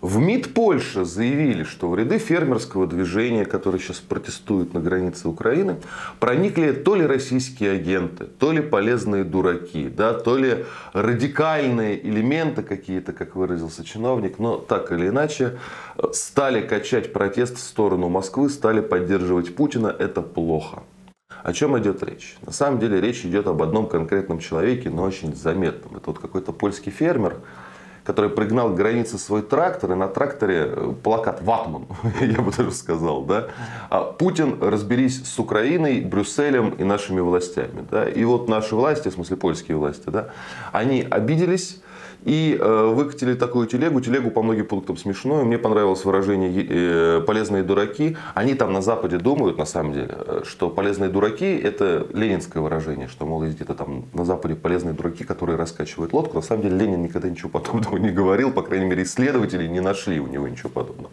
В МИД Польши заявили, что в ряды фермерского движения, которое сейчас протестует на границе Украины, проникли то ли российские агенты, то ли полезные дураки, да, то ли радикальные элементы какие-то, как выразился чиновник, но так или иначе стали качать протест в сторону Москвы, стали поддерживать Путина. Это плохо. О чем идет речь? На самом деле речь идет об одном конкретном человеке, но очень заметном. Это вот какой-то польский фермер, который пригнал к границе свой трактор, и на тракторе э, плакат «Ватман», я бы даже сказал. Да? А Путин, разберись с Украиной, Брюсселем и нашими властями. Да? И вот наши власти, в смысле польские власти, да, они обиделись, и э, выкатили такую телегу. Телегу по многим пунктам смешную. Мне понравилось выражение э, «полезные дураки». Они там на Западе думают, на самом деле, э, что полезные дураки – это ленинское выражение. Что, мол, где-то там на Западе полезные дураки, которые раскачивают лодку. На самом деле Ленин никогда ничего подобного не говорил. По крайней мере, исследователи не нашли у него ничего подобного.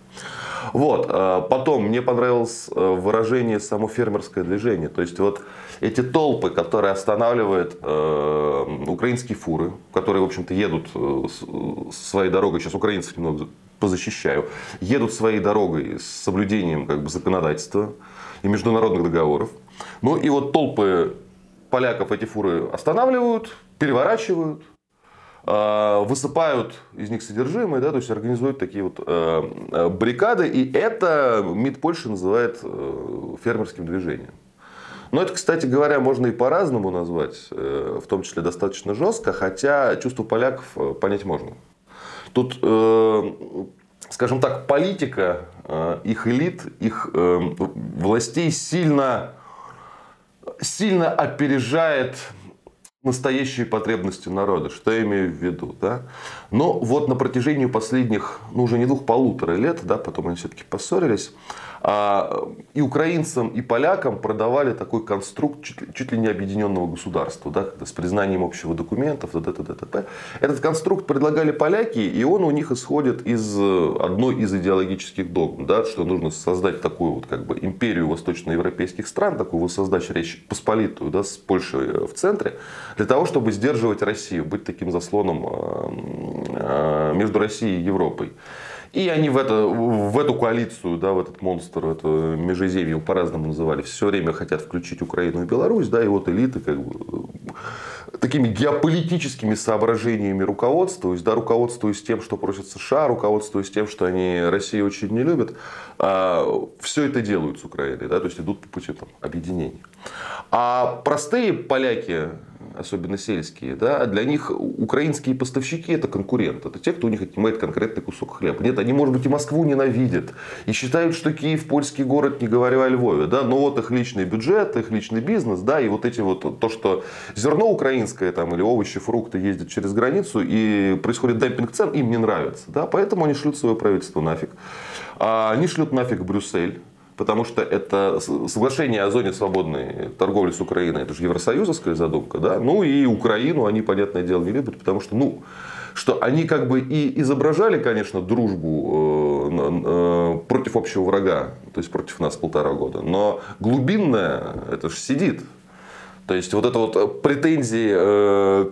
Вот. Потом мне понравилось выражение само фермерское движение. То есть вот эти толпы, которые останавливают э, украинские фуры, которые, в общем-то, едут э, своей дорогой, сейчас украинцев немного позащищаю, едут своей дорогой с соблюдением как бы, законодательства и международных договоров. Ну и вот толпы поляков эти фуры останавливают, переворачивают, э, высыпают из них содержимое, да, то есть организуют такие вот э, баррикады. И это МИД Польши называет фермерским движением. Но это, кстати говоря, можно и по-разному назвать, э, в том числе достаточно жестко, хотя чувство поляков э, понять можно. Тут, э, скажем так, политика их элит, их властей сильно, сильно опережает настоящие потребности народа. Что я имею в виду? Да? Но вот на протяжении последних, ну уже не двух, полутора лет, да, потом они все-таки поссорились, а, и украинцам, и полякам продавали такой конструкт чуть, чуть ли не объединенного государства, да, с признанием общего документов, т.д. т.д. Этот конструкт предлагали поляки, и он у них исходит из одной из идеологических догм, да, что нужно создать такую вот как бы империю восточноевропейских стран, такую воссоздать Речь Посполитую, да, с Польшей в центре, для того, чтобы сдерживать Россию, быть таким заслоном а, а, между Россией и Европой. И они в, это, в эту коалицию, да, в этот монстр, это межеземье, по-разному называли, все время хотят включить Украину и Беларусь, да, и вот элиты как бы такими геополитическими соображениями руководствуясь, да, руководствуясь тем, что просят США, руководствуясь тем, что они Россию очень не любят, а, все это делают с Украиной, да, то есть идут по пути там, объединения. А простые поляки, особенно сельские, да, для них украинские поставщики это конкуренты. Это те, кто у них отнимает конкретный кусок хлеба. Нет, они, может быть, и Москву ненавидят. И считают, что Киев польский город, не говоря о Львове. Да, но вот их личный бюджет, их личный бизнес, да, и вот эти вот, то, что зерно украинское там, или овощи, фрукты ездят через границу и происходит демпинг цен, им не нравится. Да, поэтому они шлют свое правительство нафиг. А они шлют нафиг Брюссель потому что это соглашение о зоне свободной торговли с Украиной, это же евросоюзовская задумка, да, ну и Украину они, понятное дело, не любят, потому что, ну, что они как бы и изображали, конечно, дружбу э, э, против общего врага, то есть против нас полтора года, но глубинная, это же сидит, то есть вот это вот э, претензии э,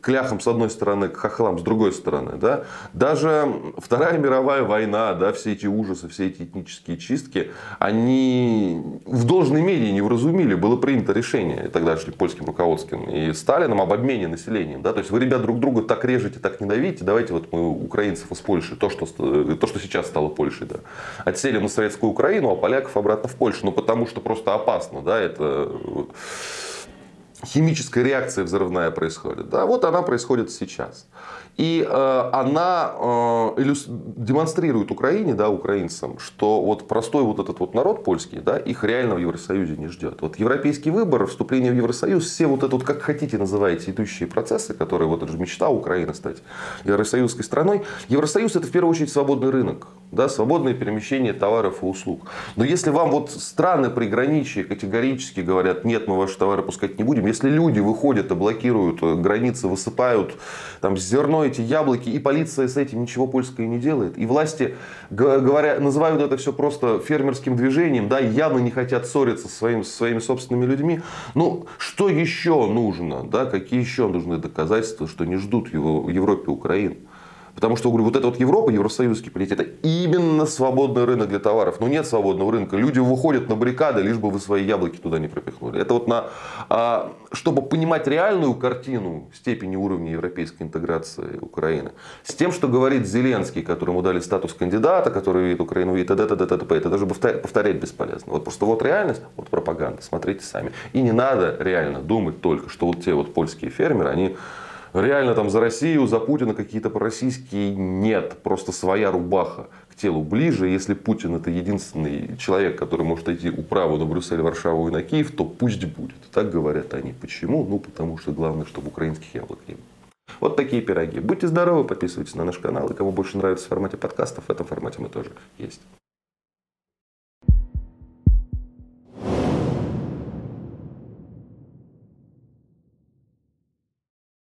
к ляхам с одной стороны, к хохлам с другой стороны. Да? Даже Вторая мировая война, да, все эти ужасы, все эти этнические чистки, они в должной мере не вразумили. Было принято решение тогда шли польским руководством и Сталином об обмене населением. Да? То есть вы, ребят, друг друга так режете, так ненавидите, давайте вот мы украинцев из Польши, то, что, то, что сейчас стало Польшей, да, отселим на советскую Украину, а поляков обратно в Польшу. Ну потому что просто опасно. Да? Это химическая реакция взрывная происходит. Да, вот она происходит сейчас. И э, она э, демонстрирует Украине, да, украинцам, что вот простой вот этот вот народ польский, да, их реально в Евросоюзе не ждет. Вот европейский выбор, вступление в Евросоюз, все вот это вот, как хотите называйте, идущие процессы, которые вот это же мечта Украины стать евросоюзской страной. Евросоюз это в первую очередь свободный рынок, да, свободное перемещение товаров и услуг. Но если вам вот страны приграничия категорически говорят, нет, мы ваши товары пускать не будем, если люди выходят и блокируют э, границы, высыпают там зерно эти яблоки, и полиция с этим ничего польское не делает. И власти, говоря, называют это все просто фермерским движением, да, явно не хотят ссориться со своими, со своими собственными людьми. Ну, что еще нужно, да, какие еще нужны доказательства, что не ждут его в Европе Украины? Потому что, говорю, вот эта вот Европа, Евросоюзский полетит, это именно свободный рынок для товаров. Но нет свободного рынка. Люди выходят на баррикады, лишь бы вы свои яблоки туда не пропихнули. Это вот на, а, чтобы понимать реальную картину степени уровня европейской интеграции Украины, с тем, что говорит Зеленский, которому дали статус кандидата, который видит Украину, и т.д. т.д. т.п. Это даже повторять бесполезно. Вот просто вот реальность, вот пропаганда, смотрите сами. И не надо реально думать только, что вот те вот польские фермеры, они реально там за Россию, за Путина какие-то пророссийские нет. Просто своя рубаха к телу ближе. Если Путин это единственный человек, который может идти управу на Брюссель, Варшаву и на Киев, то пусть будет. Так говорят они. Почему? Ну, потому что главное, чтобы украинских яблок не было. Вот такие пироги. Будьте здоровы, подписывайтесь на наш канал. И кому больше нравится в формате подкастов, в этом формате мы тоже есть.